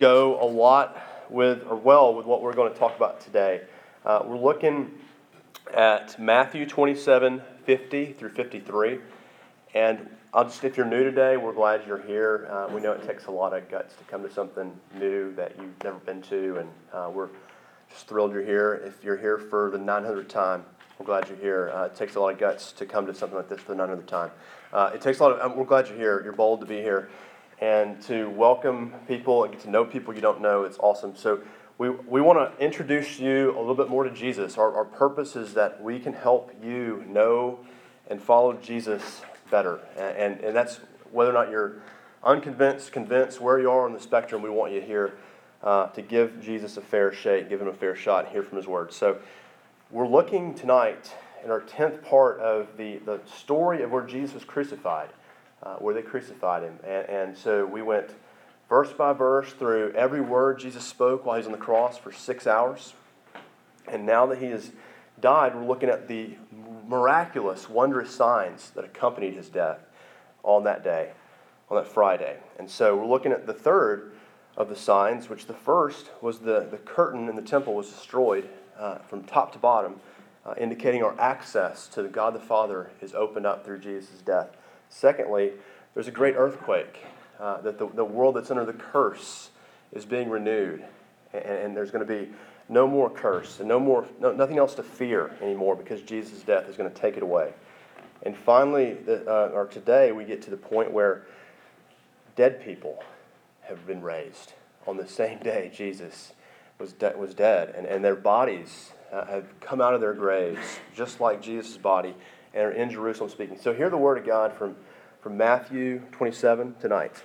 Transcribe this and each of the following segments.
go a lot with, or well, with what we're going to talk about today. Uh, we're looking at Matthew 27 50 through 53. And I'll just, if you're new today, we're glad you're here. Uh, we know it takes a lot of guts to come to something new that you've never been to, and uh, we're just thrilled you're here. If you're here for the 900th time, we're glad you're here. Uh, it takes a lot of guts to come to something like this for the 900th time. Uh, it takes a lot of, um, we're glad you're here. You're bold to be here and to welcome people and get to know people you don't know. It's awesome. So we, we want to introduce you a little bit more to Jesus. Our, our purpose is that we can help you know and follow Jesus better. And, and, and that's whether or not you're unconvinced, convinced, where you are on the spectrum, we want you here uh, to give Jesus a fair shake, give him a fair shot, and hear from his word. So we're looking tonight in our 10th part of the, the story of where Jesus was crucified uh, where they crucified him. And, and so we went verse by verse through every word Jesus spoke while he was on the cross for six hours. And now that he has died, we're looking at the miraculous, wondrous signs that accompanied his death on that day, on that Friday. And so we're looking at the third of the signs, which the first was the, the curtain in the temple was destroyed uh, from top to bottom, uh, indicating our access to God the Father is opened up through Jesus' death. Secondly, there's a great earthquake, uh, that the, the world that's under the curse is being renewed. And, and there's going to be no more curse and no more, no, nothing else to fear anymore because Jesus' death is going to take it away. And finally, the, uh, or today, we get to the point where dead people have been raised on the same day Jesus was, de- was dead, and, and their bodies uh, have come out of their graves, just like Jesus' body, and are in Jerusalem speaking. So hear the word of God from, from Matthew 27 tonight.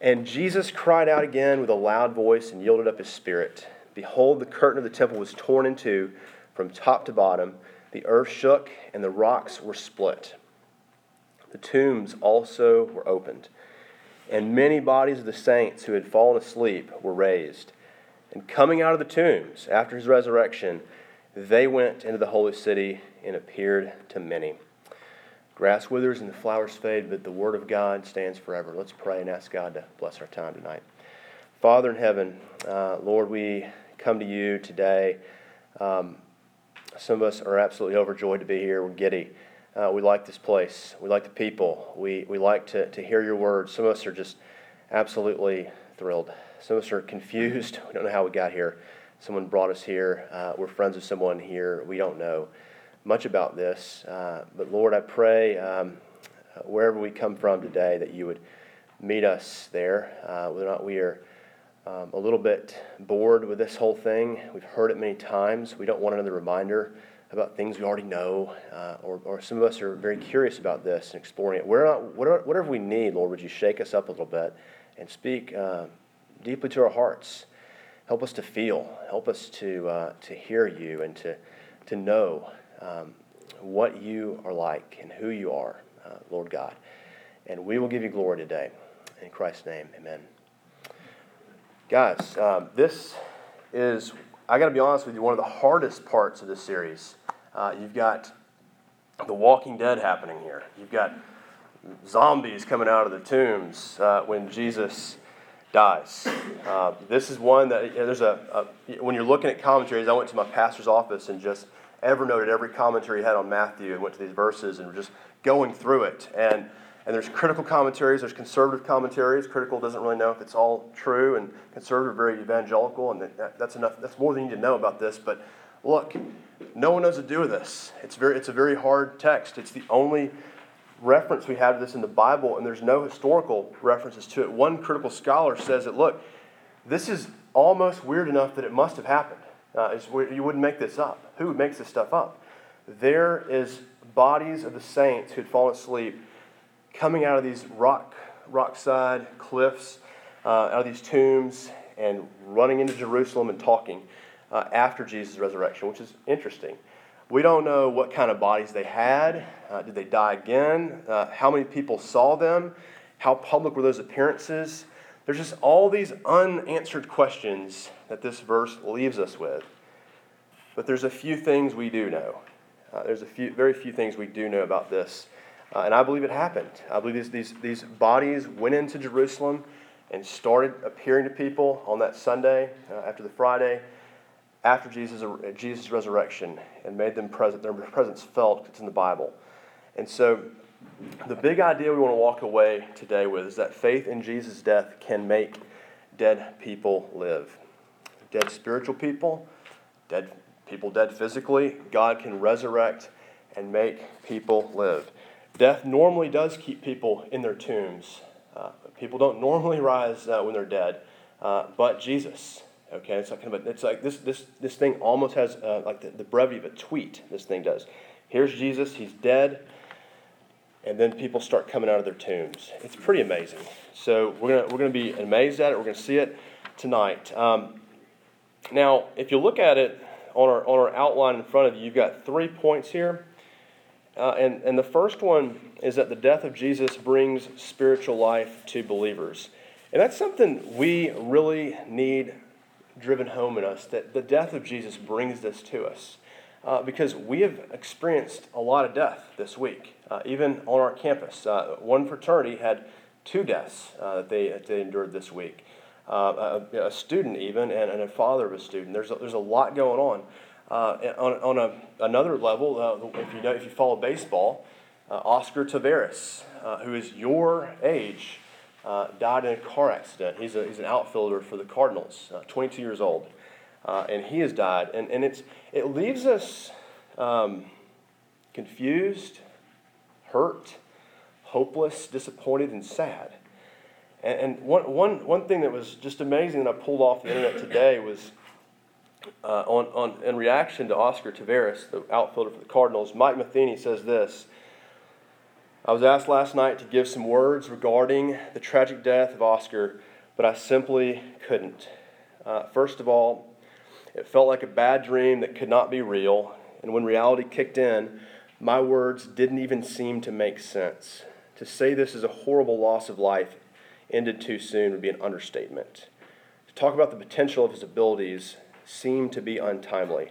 And Jesus cried out again with a loud voice and yielded up his spirit. Behold, the curtain of the temple was torn in two from top to bottom. The earth shook, and the rocks were split. The tombs also were opened, and many bodies of the saints who had fallen asleep were raised. And coming out of the tombs after his resurrection, they went into the holy city and appeared to many. Grass withers and the flowers fade, but the word of God stands forever. Let's pray and ask God to bless our time tonight. Father in heaven, uh, Lord, we come to you today. Um, some of us are absolutely overjoyed to be here. We're giddy. Uh, we like this place. We like the people. We, we like to, to hear your word. Some of us are just absolutely thrilled. Some of us are confused. We don't know how we got here. Someone brought us here. Uh, we're friends with someone here. We don't know much about this. Uh, but Lord, I pray um, wherever we come from today that you would meet us there. Uh, whether or not we are um, a little bit bored with this whole thing, we've heard it many times. We don't want another reminder about things we already know, uh, or, or some of us are very curious about this and exploring it. Whatever, whatever we need, Lord, would you shake us up a little bit and speak uh, deeply to our hearts? Help us to feel. Help us to, uh, to hear you and to, to know um, what you are like and who you are, uh, Lord God. And we will give you glory today. In Christ's name, amen. Guys, um, this is, I got to be honest with you, one of the hardest parts of this series. Uh, you've got The Walking Dead happening here. You've got zombies coming out of the tombs uh, when Jesus dies. Uh, this is one that you know, there's a, a, when you're looking at commentaries. I went to my pastor's office and just evernoted every commentary he had on Matthew and went to these verses and were just going through it. And and there's critical commentaries, there's conservative commentaries. Critical doesn't really know if it's all true, and conservative very evangelical, and that, that's enough. That's more than you need to know about this. But look, no one knows what to do with this. It's very, it's a very hard text. It's the only reference we have to this in the Bible, and there's no historical references to it. One critical scholar says that, look, this is almost weird enough that it must have happened. Uh, you wouldn't make this up. Who makes this stuff up? There is bodies of the saints who had fallen asleep coming out of these rock, rockside cliffs, uh, out of these tombs, and running into Jerusalem and talking uh, after Jesus' resurrection, which is interesting. We don't know what kind of bodies they had. Uh, did they die again? Uh, how many people saw them? How public were those appearances? There's just all these unanswered questions that this verse leaves us with. But there's a few things we do know. Uh, there's a few, very few things we do know about this. Uh, and I believe it happened. I believe these, these, these bodies went into Jerusalem and started appearing to people on that Sunday uh, after the Friday after Jesus' Jesus' resurrection and made them present, their presence felt. It's in the Bible. And so the big idea we want to walk away today with is that faith in Jesus' death can make dead people live. Dead spiritual people, dead people dead physically, God can resurrect and make people live. Death normally does keep people in their tombs. Uh, people don't normally rise uh, when they're dead, uh, but Jesus. Okay, it's like, kind of a, it's like this, this, this thing almost has uh, like the, the brevity of a tweet, this thing does. Here's Jesus, he's dead and then people start coming out of their tombs. It's pretty amazing. So we're gonna we're gonna be amazed at it. We're gonna see it tonight. Um, now, if you look at it on our on our outline in front of you, you've got three points here, uh, and and the first one is that the death of Jesus brings spiritual life to believers, and that's something we really need driven home in us. That the death of Jesus brings this to us uh, because we have experienced a lot of death this week, uh, even on our campus. Uh, one fraternity had two deaths uh, that, they, they endured this week. Uh, a, a, student, even, and, and, a father of a student. There's a, there's a lot going on. Uh, on on a, another level, if, you know, if you follow baseball, Oscar Taveras, who is your age, died in a car accident. He's, a, he's an outfielder for the Cardinals, 22 years old uh, and he has died. And, and it's, it leaves us um, confused, hurt, hopeless, disappointed, and sad. And, and one, one, one thing that was just amazing that I pulled off the internet today was uh, on, on, in reaction to Oscar Taveras, the outfielder for the Cardinals, Mike Matheny says this. I was asked last night to give some words regarding the tragic death of Oscar, but I simply couldn't. Uh, first of all, it felt like a bad dream that could not be real, and when reality kicked in, my words didn't even seem to make sense. To say this is a horrible loss of life ended too soon would be an understatement. To talk about the potential of his abilities seemed to be untimely.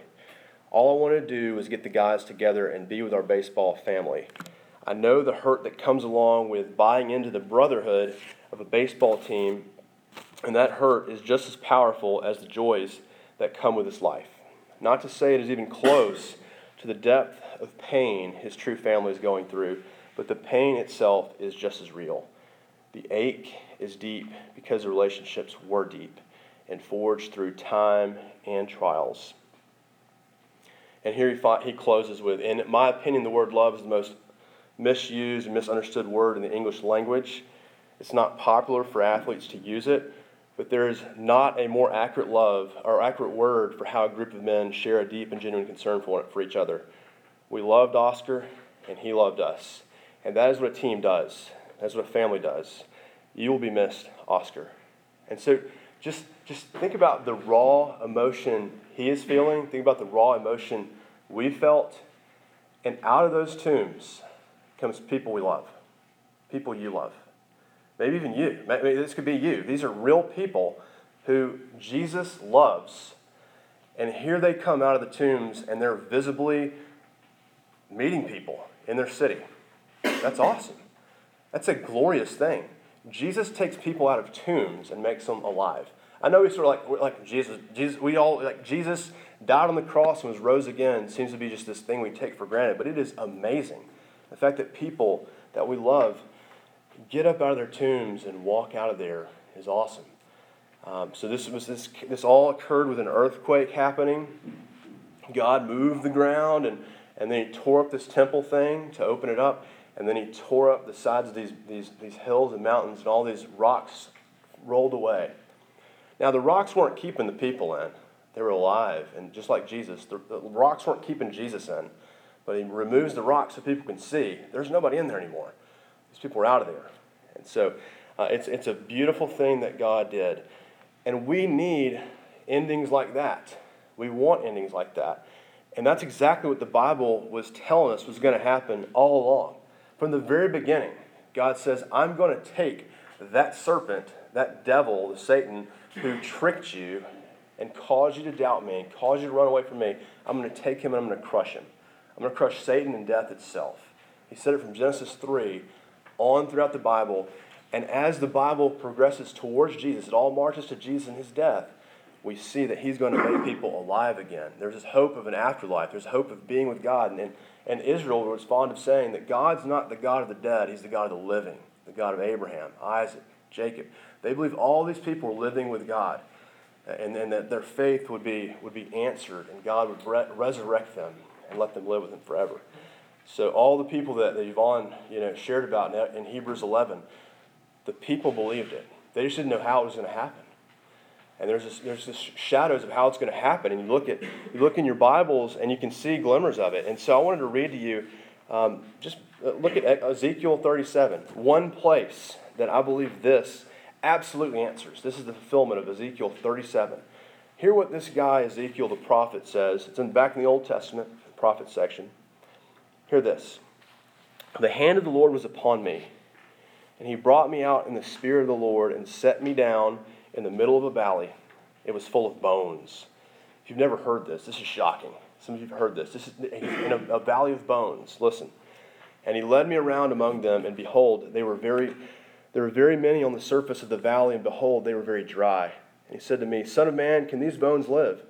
All I wanted to do was get the guys together and be with our baseball family. I know the hurt that comes along with buying into the brotherhood of a baseball team, and that hurt is just as powerful as the joys that come with his life. Not to say it is even close to the depth of pain his true family is going through, but the pain itself is just as real. The ache is deep because the relationships were deep and forged through time and trials. And here he, fought, he closes with In my opinion, the word love is the most misused and misunderstood word in the English language. It's not popular for athletes to use it, but there is not a more accurate love or accurate word for how a group of men share a deep and genuine concern for, for each other. We loved Oscar, and he loved us. And that is what a team does. That's what a family does. You will be missed, Oscar. And so just, just think about the raw emotion he is feeling. Think about the raw emotion we felt. And out of those tombs comes people we love, people you love. Maybe even you. Maybe this could be you. These are real people who Jesus loves. And here they come out of the tombs and they're visibly meeting people in their city. That's awesome. That's a glorious thing. Jesus takes people out of tombs and makes them alive. I know we sort of like like Jesus. Jesus, we all like Jesus died on the cross and was rose again. Seems to be just this thing we take for granted, but it is amazing. The fact that people that we love get up out of their tombs and walk out of there is awesome. Um, so this was this this all occurred with an earthquake happening. God moved the ground and and then he tore up this temple thing to open it up, and then he tore up the sides of these these these hills and mountains and all these rocks rolled away. Now the rocks weren't keeping the people in; they were alive, and just like Jesus, the, the rocks weren't keeping Jesus in. But he removes the rocks so people can see. There's nobody in there anymore. These people were out of there. And so uh, it's, it's a beautiful thing that God did. And we need endings like that. We want endings like that. And that's exactly what the Bible was telling us was going to happen all along. From the very beginning, God says, I'm going to take that serpent, that devil, the Satan, who tricked you and caused you to doubt me and caused you to run away from me. I'm going to take him and I'm going to crush him. I'm going to crush Satan and death itself. He said it from Genesis 3 on throughout the Bible. And as the Bible progresses towards Jesus, it all marches to Jesus and his death, we see that he's going to make people alive again. There's this hope of an afterlife, there's hope of being with God. And, and Israel was fond of saying that God's not the God of the dead, he's the God of the living, the God of Abraham, Isaac, Jacob. They believe all these people were living with God and, and that their faith would be, would be answered and God would re- resurrect them and let them live with him forever. So all the people that, Yvonne you know, shared about in, in Hebrews 11, the people believed it. They just didn't know how it was going to happen. And there's this, there's this shadows of how it's going to happen. And you look at you look in your Bibles and you can see glimmers of it. And so I wanted to read to you, um, just uh, look at Ezekiel 37, one place that I believe this absolutely answers. This is the fulfillment of Ezekiel 37. Hear what this guy, Ezekiel the prophet, says. It's in back in the Old Testament, prophet section. Hear this. The hand of the Lord was upon me, and he brought me out in the spirit of the Lord and set me down in the middle of a valley. It was full of bones. If you've never heard this, this is shocking. Some of you have heard this. This is in a, a valley of bones. Listen. And he led me around among them, and behold, they were very there were very many on the surface of the valley, and behold, they were very dry. And he said to me, Son of man, can these bones live?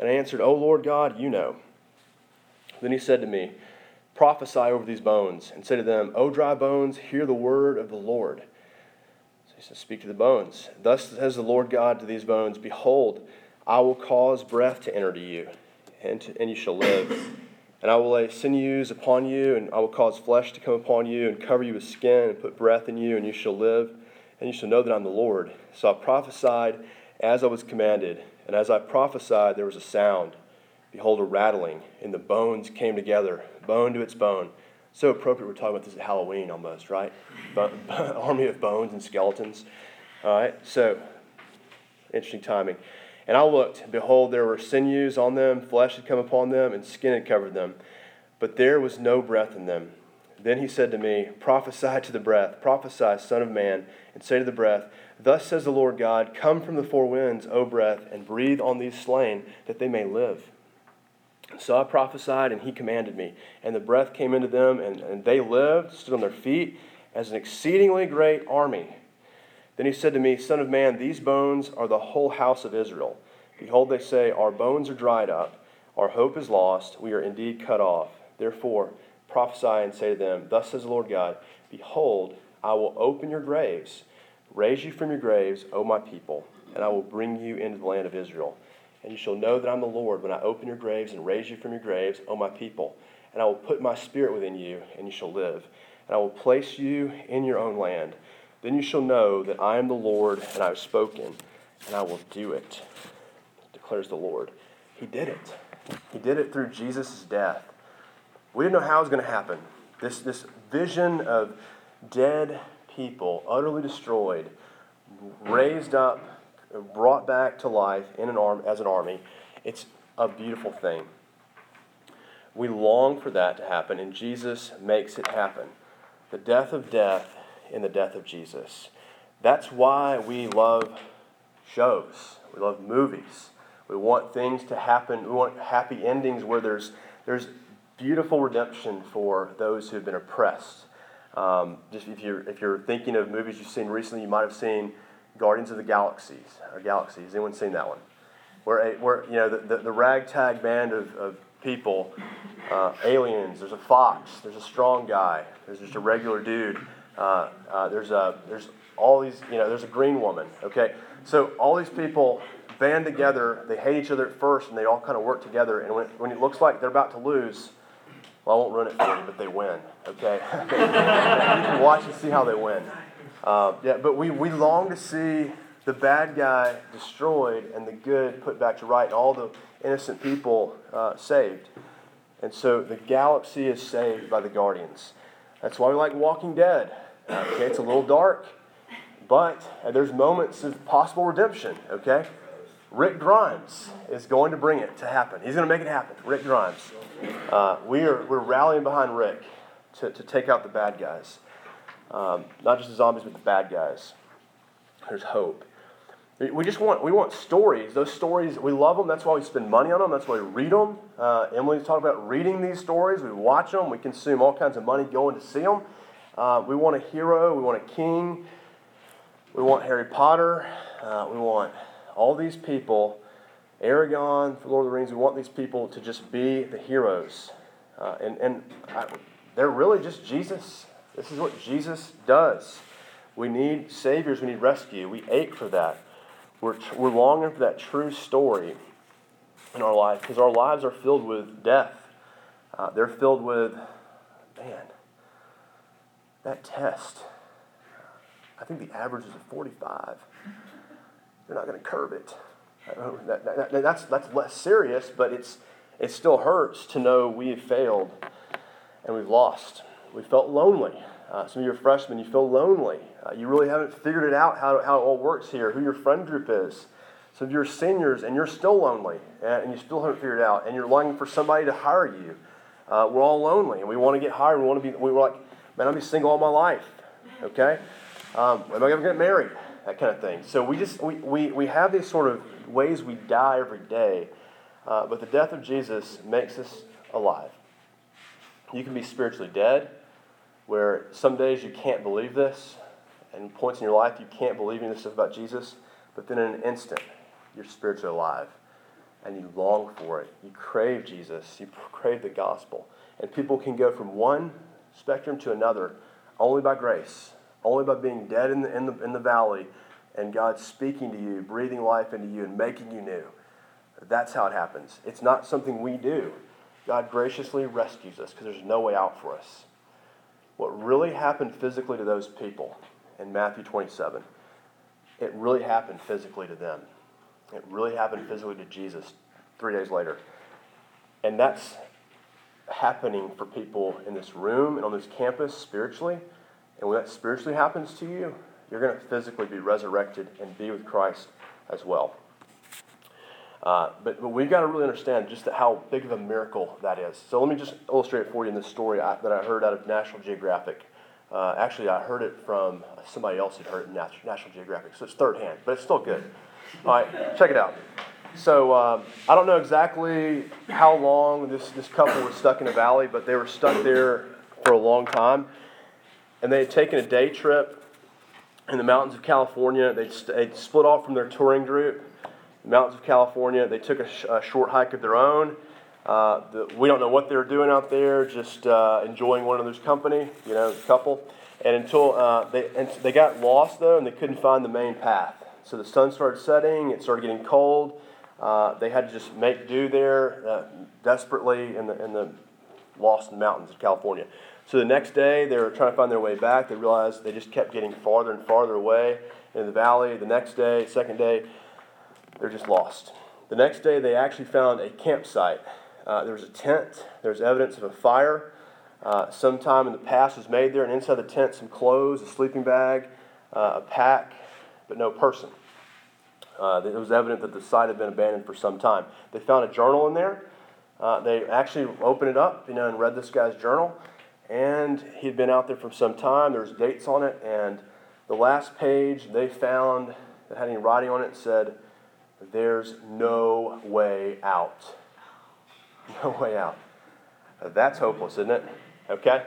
And I answered, O Lord God, you know. Then he said to me, Prophesy over these bones, and say to them, O dry bones, hear the word of the Lord. So he says, Speak to the bones. Thus says the Lord God to these bones, Behold, I will cause breath to enter to you, and, to, and you shall live. And I will lay sinews upon you, and I will cause flesh to come upon you, and cover you with skin, and put breath in you, and you shall live, and you shall know that I'm the Lord. So I prophesied as I was commanded, and as I prophesied, there was a sound. Behold, a rattling, and the bones came together, bone to its bone. So appropriate, we're talking about this at Halloween almost, right? Army of bones and skeletons. All right, so interesting timing. And I looked, behold, there were sinews on them, flesh had come upon them, and skin had covered them. But there was no breath in them. Then he said to me, Prophesy to the breath, prophesy, Son of Man, and say to the breath, Thus says the Lord God, Come from the four winds, O breath, and breathe on these slain, that they may live. So I prophesied, and he commanded me. And the breath came into them, and, and they lived, stood on their feet, as an exceedingly great army. Then he said to me, Son of man, these bones are the whole house of Israel. Behold, they say, Our bones are dried up, our hope is lost, we are indeed cut off. Therefore, prophesy and say to them, Thus says the Lord God, Behold, I will open your graves, raise you from your graves, O my people, and I will bring you into the land of Israel. And you shall know that I'm the Lord when I open your graves and raise you from your graves, O my people. And I will put my spirit within you, and you shall live. And I will place you in your own land. Then you shall know that I am the Lord, and I have spoken, and I will do it, declares the Lord. He did it. He did it through Jesus' death. We didn't know how it was going to happen. This, this vision of dead people, utterly destroyed, raised up, brought back to life in an arm, as an army, it's a beautiful thing. We long for that to happen, and Jesus makes it happen. The death of death in the death of Jesus. That's why we love shows. We love movies. We want things to happen. We want happy endings where there's, there's beautiful redemption for those who have been oppressed. Um, just if you're, if you're thinking of movies you've seen recently, you might have seen Guardians of the Galaxies or Galaxies. Anyone seen that one? Where, where you know the, the, the ragtag band of, of people, uh, aliens. There's a fox. There's a strong guy. There's just a regular dude uh, uh, there's a there's all these you know there's a green woman. Okay, so all these people band together. They hate each other at first, and they all kind of work together. And when, when it looks like they're about to lose, well, I won't run it for you, but they win. Okay, you can watch and see how they win. Uh, yeah, but we, we long to see the bad guy destroyed and the good put back to right, and all the innocent people uh, saved. And so the galaxy is saved by the guardians. That's why we like Walking Dead. Okay, it's a little dark, but there's moments of possible redemption. Okay, Rick Grimes is going to bring it to happen. He's going to make it happen. Rick Grimes. Uh, we are we're rallying behind Rick to, to take out the bad guys, um, not just the zombies, but the bad guys. There's hope. We just want we want stories. Those stories we love them. That's why we spend money on them. That's why we read them. Uh, Emily's talked about reading these stories. We watch them. We consume all kinds of money going to see them. Uh, we want a hero. We want a king. We want Harry Potter. Uh, we want all these people, Aragorn, Lord of the Rings. We want these people to just be the heroes. Uh, and and I, they're really just Jesus. This is what Jesus does. We need saviors, we need rescue. We ache for that. We're, we're longing for that true story in our life because our lives are filled with death. Uh, they're filled with, man, that test. I think the average is a 45. You're not going to curb it. That, that, that, that's, that's less serious, but it's, it still hurts to know we have failed and we've lost. We felt lonely. Uh, some of you are freshmen, you feel lonely. Uh, you really haven't figured it out how, how it all works here, who your friend group is. Some of you are seniors and you're still lonely and, and you still haven't figured it out and you're longing for somebody to hire you. Uh, we're all lonely and we want to get hired. We want to be, we were like, man, I'll be single all my life. Okay? Um, am I going to get married? That kind of thing. So we just, we, we, we have these sort of ways we die every day. Uh, but the death of Jesus makes us alive. You can be spiritually dead, where some days you can't believe this, and points in your life you can't believe in this stuff about Jesus, but then in an instant, you're spiritually alive and you long for it. You crave Jesus, you crave the gospel. And people can go from one spectrum to another only by grace, only by being dead in the, in the, in the valley and God speaking to you, breathing life into you, and making you new. That's how it happens. It's not something we do. God graciously rescues us because there's no way out for us. What really happened physically to those people in Matthew 27, it really happened physically to them. It really happened physically to Jesus three days later. And that's happening for people in this room and on this campus spiritually. And when that spiritually happens to you, you're going to physically be resurrected and be with Christ as well. Uh, but, but we've got to really understand just how big of a miracle that is. So let me just illustrate it for you in this story I, that I heard out of National Geographic. Uh, actually, I heard it from somebody else who'd heard it in National Geographic, so it's third hand, but it's still good. All right, check it out. So um, I don't know exactly how long this, this couple was stuck in a valley, but they were stuck there for a long time. And they had taken a day trip in the mountains of California. They'd, they'd split off from their touring group, mountains of California. They took a, sh- a short hike of their own. Uh, the, we don't know what they were doing out there, just uh, enjoying one another's company, you know, couple. And until uh, they, and they got lost, though, and they couldn't find the main path. So the sun started setting, it started getting cold. Uh, they had to just make do there uh, desperately in the, in the lost mountains of California. So the next day, they were trying to find their way back. They realized they just kept getting farther and farther away in the valley. The next day, second day, they're just lost. The next day, they actually found a campsite. Uh, there was a tent. There was evidence of a fire. Uh, sometime in the past was made there, and inside the tent, some clothes, a sleeping bag, uh, a pack, but no person. Uh, it was evident that the site had been abandoned for some time. They found a journal in there. Uh, they actually opened it up, you know, and read this guy's journal. And he'd been out there for some time. There's dates on it, and the last page they found that had any writing on it said, "There's no way out. No way out." That's hopeless, isn't it? Okay.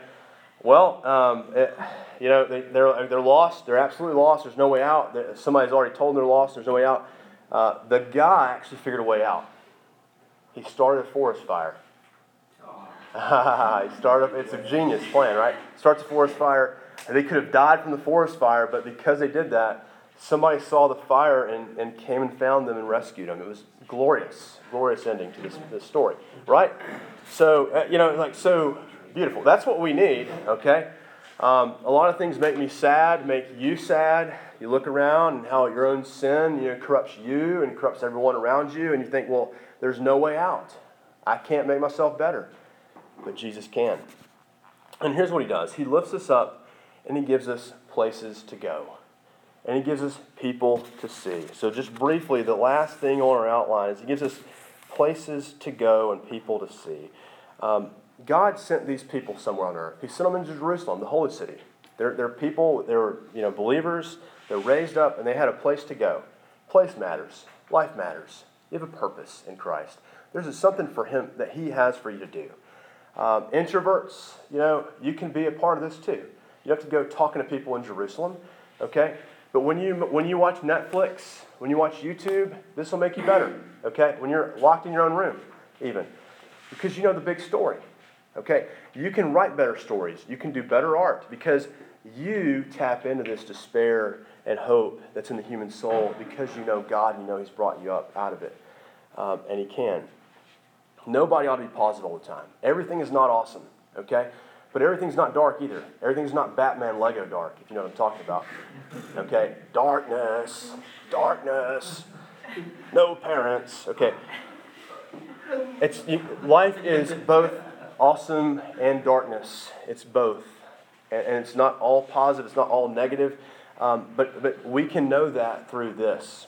Well, um, it, you know, they, are they're, they're lost. They're absolutely lost. There's no way out. Somebody's already told them they're lost. There's no way out. Uh, the guy actually figured a way out. He started a forest fire. he started. It's a genius plan, right? Starts a forest fire. They could have died from the forest fire, but because they did that, somebody saw the fire and, and came and found them and rescued them. It was glorious, glorious ending to this, this story, right? So, uh, you know, like, so beautiful. That's what we need, okay? Um, a lot of things make me sad, make you sad. You look around and how your own sin you know, corrupts you and corrupts everyone around you, and you think, well, there's no way out. I can't make myself better. But Jesus can. And here's what he does He lifts us up and he gives us places to go. And he gives us people to see. So, just briefly, the last thing on our outline is he gives us places to go and people to see. Um, God sent these people somewhere on earth. He sent them into Jerusalem, the holy city. They're, they're people, they're you know, believers, they're raised up, and they had a place to go. Place matters. Life matters. You have a purpose in Christ. There's something for Him that He has for you to do. Um, introverts, you know, you can be a part of this too. You have to go talking to people in Jerusalem, okay? But when you, when you watch Netflix, when you watch YouTube, this will make you better, okay? When you're locked in your own room, even. Because you know the big story, okay? You can write better stories. You can do better art because you tap into this despair and hope that's in the human soul because you know God, you know He's brought you up out of it. Um, and He can. Nobody ought to be positive all the time. Everything is not awesome, okay? But everything's not dark either. Everything's not Batman Lego dark, if you know what I'm talking about. Okay? Darkness, darkness, no parents. Okay. It's, you, life is both awesome and darkness. It's both. And, and it's not all positive, it's not all negative. Um, but, but we can know that through this,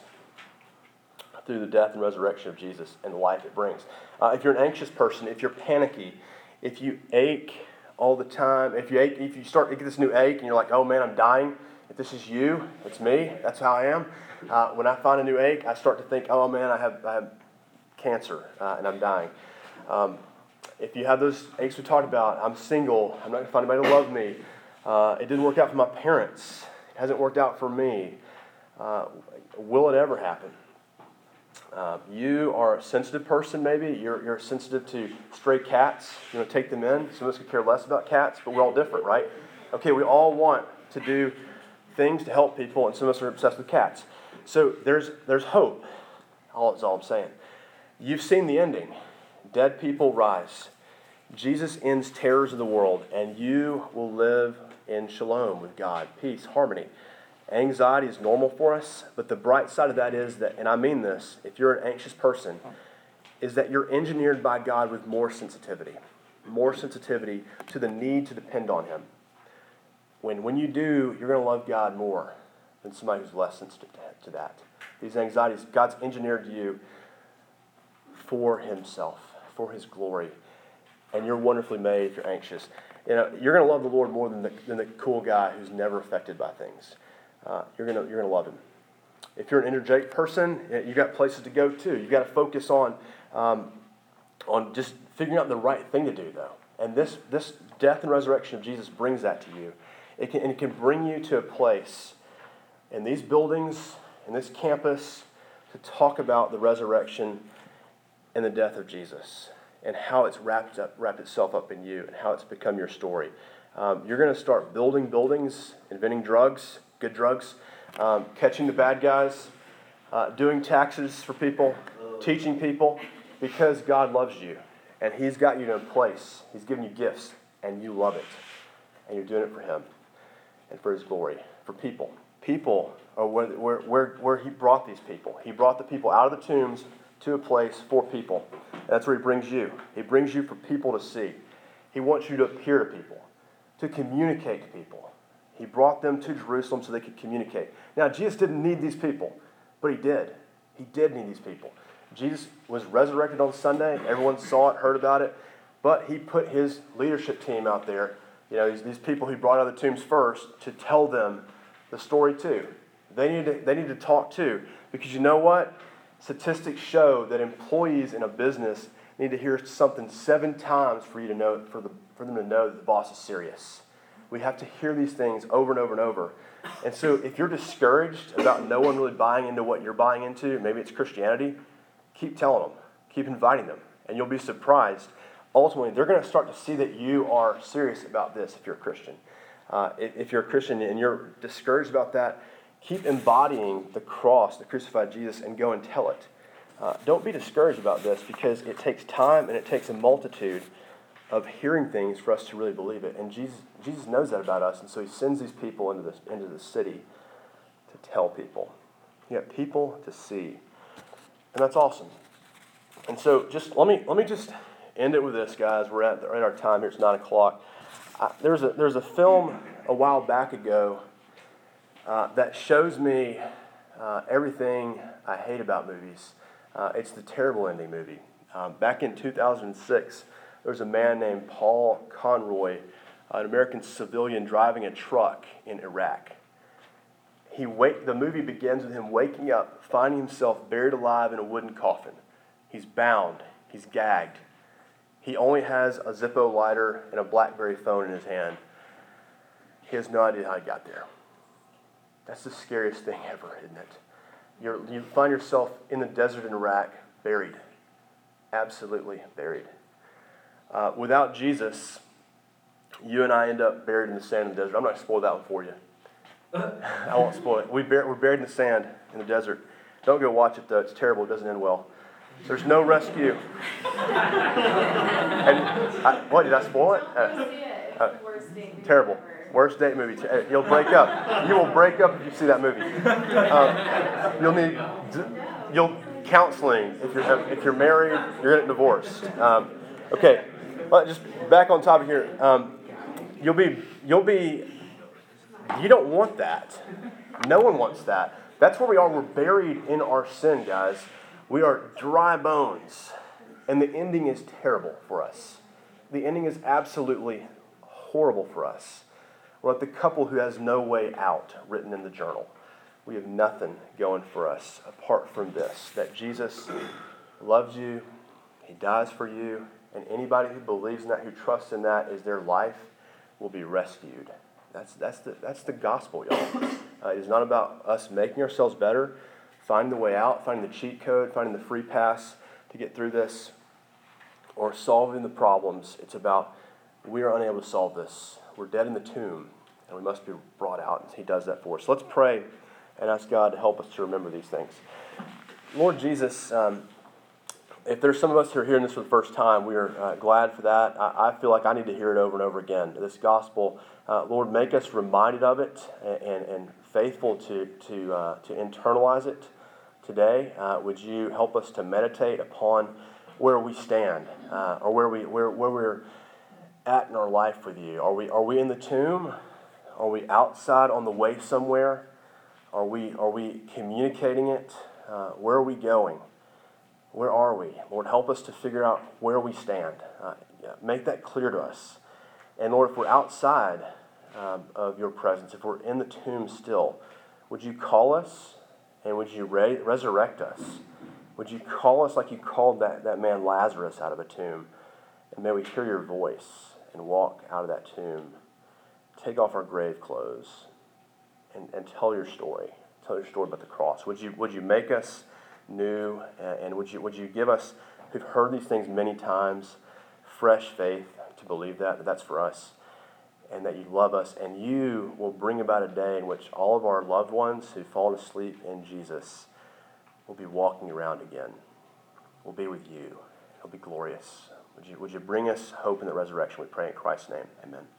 through the death and resurrection of Jesus and the life it brings. Uh, if you're an anxious person, if you're panicky, if you ache all the time, if you ache, if you start to get this new ache and you're like, oh man, I'm dying. If this is you, it's me. That's how I am. Uh, when I find a new ache, I start to think, oh man, I have, I have cancer uh, and I'm dying. Um, if you have those aches we talked about, I'm single, I'm not to find anybody to love me. Uh, it didn't work out for my parents. It hasn't worked out for me. Uh, will it ever happen? Uh, you are a sensitive person, maybe. You're, you're sensitive to stray cats. You to take them in. Some of us could care less about cats, but we're all different, right? Okay, we all want to do things to help people, and some of us are obsessed with cats. So there's, there's hope. All is all I'm saying. You've seen the ending. Dead people rise. Jesus ends terrors of the world, and you will live in shalom with God, peace, harmony. Anxiety is normal for us, but the bright side of that is that, and I mean this, if you're an anxious person, is that you're engineered by God with more sensitivity, more sensitivity to the need to depend on Him. When, when you do, you're going to love God more than somebody who's less sensitive to, to that. These anxieties, God's engineered you for Himself, for His glory. And you're wonderfully made if you're anxious. You know, you're going to love the Lord more than the, than the cool guy who's never affected by things. Uh, you're going you're gonna love Him. If you're an energetic person, you've got places to go to. You've got to focus on, um, on just figuring out the right thing to do, though. And this, this death and resurrection of Jesus brings that to you. It can, and it can bring you to a place in these buildings, in this campus, to talk about the resurrection and the death of Jesus and how it's wrapped up, wrapped itself up in you and how it's become your story. Um, you're going to start building buildings, inventing drugs, good drugs, um, catching the bad guys, uh, doing taxes for people, teaching people, because God loves you and He's got you in a place. He's given you gifts and you love it. And you're doing it for Him and for His glory, for people. People are where, where, where, where He brought these people. He brought the people out of the tombs to a place for people. And that's where He brings you. He brings you for people to see. He wants you to appear to people, to communicate to people. He brought them to Jerusalem so they could communicate. Now, Jesus didn't need these people, but He did. He did need these people. Jesus was resurrected on Sunday. Everyone saw it, heard about it. But He put His leadership team out there, you know, these, these people He brought out of the tombs first, to tell them the story too. They need to, they need to talk too. Because you know what? Statistics show that employees in a business need to hear something seven times for you to know for, the, for them to know that the boss is serious. We have to hear these things over and over and over. And so if you're discouraged about no one really buying into what you're buying into, maybe it's Christianity, keep telling them, keep inviting them, and you'll be surprised. Ultimately, they're going to start to see that you are serious about this if you're a Christian. Uh, if you're a Christian and you're discouraged about that, keep embodying the cross, the crucified Jesus, and go and tell it. Uh, don't be discouraged about this because it takes time and it takes a multitude of hearing things for us to really believe it. And Jesus, Jesus knows that about us, and so he sends these people into, this, into the city to tell people. You have people to see. And that's awesome. And so just let me let me just end it with this, guys. We're at, we're at our time here. It's nine o'clock. Uh, there's a there's a film a while back ago uh, that shows me uh, everything I hate about movies. Uh, it's the terrible ending movie. Um, back in 2006, there was a man named Paul Conroy, an American civilian driving a truck in Iraq. He wake, the movie begins with him waking up, finding himself buried alive in a wooden coffin. He's bound, he's gagged. He only has a Zippo lighter and a Blackberry phone in his hand. He has no idea how he got there. That's the scariest thing ever, isn't it? You're, you find yourself in the desert in Iraq, buried. Absolutely buried. Uh, without Jesus, you and I end up buried in the sand in the desert. I'm not going to spoil that one for you. I won't spoil it. We we're buried in the sand in the desert. Don't go watch it, though. It's terrible. It doesn't end well. There's no rescue. and I, what, did I spoil it? Uh, uh, terrible. Worst date movie. You'll break up. You will break up if you see that movie. Um, you'll need you'll counseling if you're if you're married. You're getting divorced. Um, okay, just back on topic here. Um, you'll be you'll be. You don't want that. No one wants that. That's where we are. We're buried in our sin, guys. We are dry bones, and the ending is terrible for us. The ending is absolutely horrible for us. We're like the couple who has no way out written in the journal. We have nothing going for us apart from this that Jesus loves you, He dies for you, and anybody who believes in that, who trusts in that, is their life will be rescued. That's, that's, the, that's the gospel, y'all. Uh, it is not about us making ourselves better, finding the way out, finding the cheat code, finding the free pass to get through this, or solving the problems. It's about we are unable to solve this. We're dead in the tomb, and we must be brought out. And He does that for us. So let's pray and ask God to help us to remember these things. Lord Jesus, um, if there's some of us who are hearing this for the first time, we are uh, glad for that. I, I, feel like I need to hear it over and over again. This gospel, uh, Lord, make us reminded of it and, and, and faithful to, to, uh, to internalize it today. Uh, would you help us to meditate upon where we stand uh, or where, we, where, where we're at in our life with you? Are we, are we in the tomb? Are we outside on the way somewhere? Are we, are we communicating it? Uh, where are we going? Where are we? Lord, help us to figure out where we stand. Uh, make that clear to us. And Lord, if we're outside um, of your presence, if we're in the tomb still, would you call us and would you re- resurrect us? Would you call us like you called that, that man Lazarus out of a tomb? And may we hear your voice and walk out of that tomb. Take off our grave clothes and, and tell your story. Tell your story about the cross. Would you, would you make us new? And would you, would you give us, who've heard these things many times, fresh faith to believe that, that that's for us? and that you love us, and you will bring about a day in which all of our loved ones who've fallen asleep in Jesus will be walking around again. We'll be with you. It'll be glorious. Would you, would you bring us hope in the resurrection? We pray in Christ's name. Amen.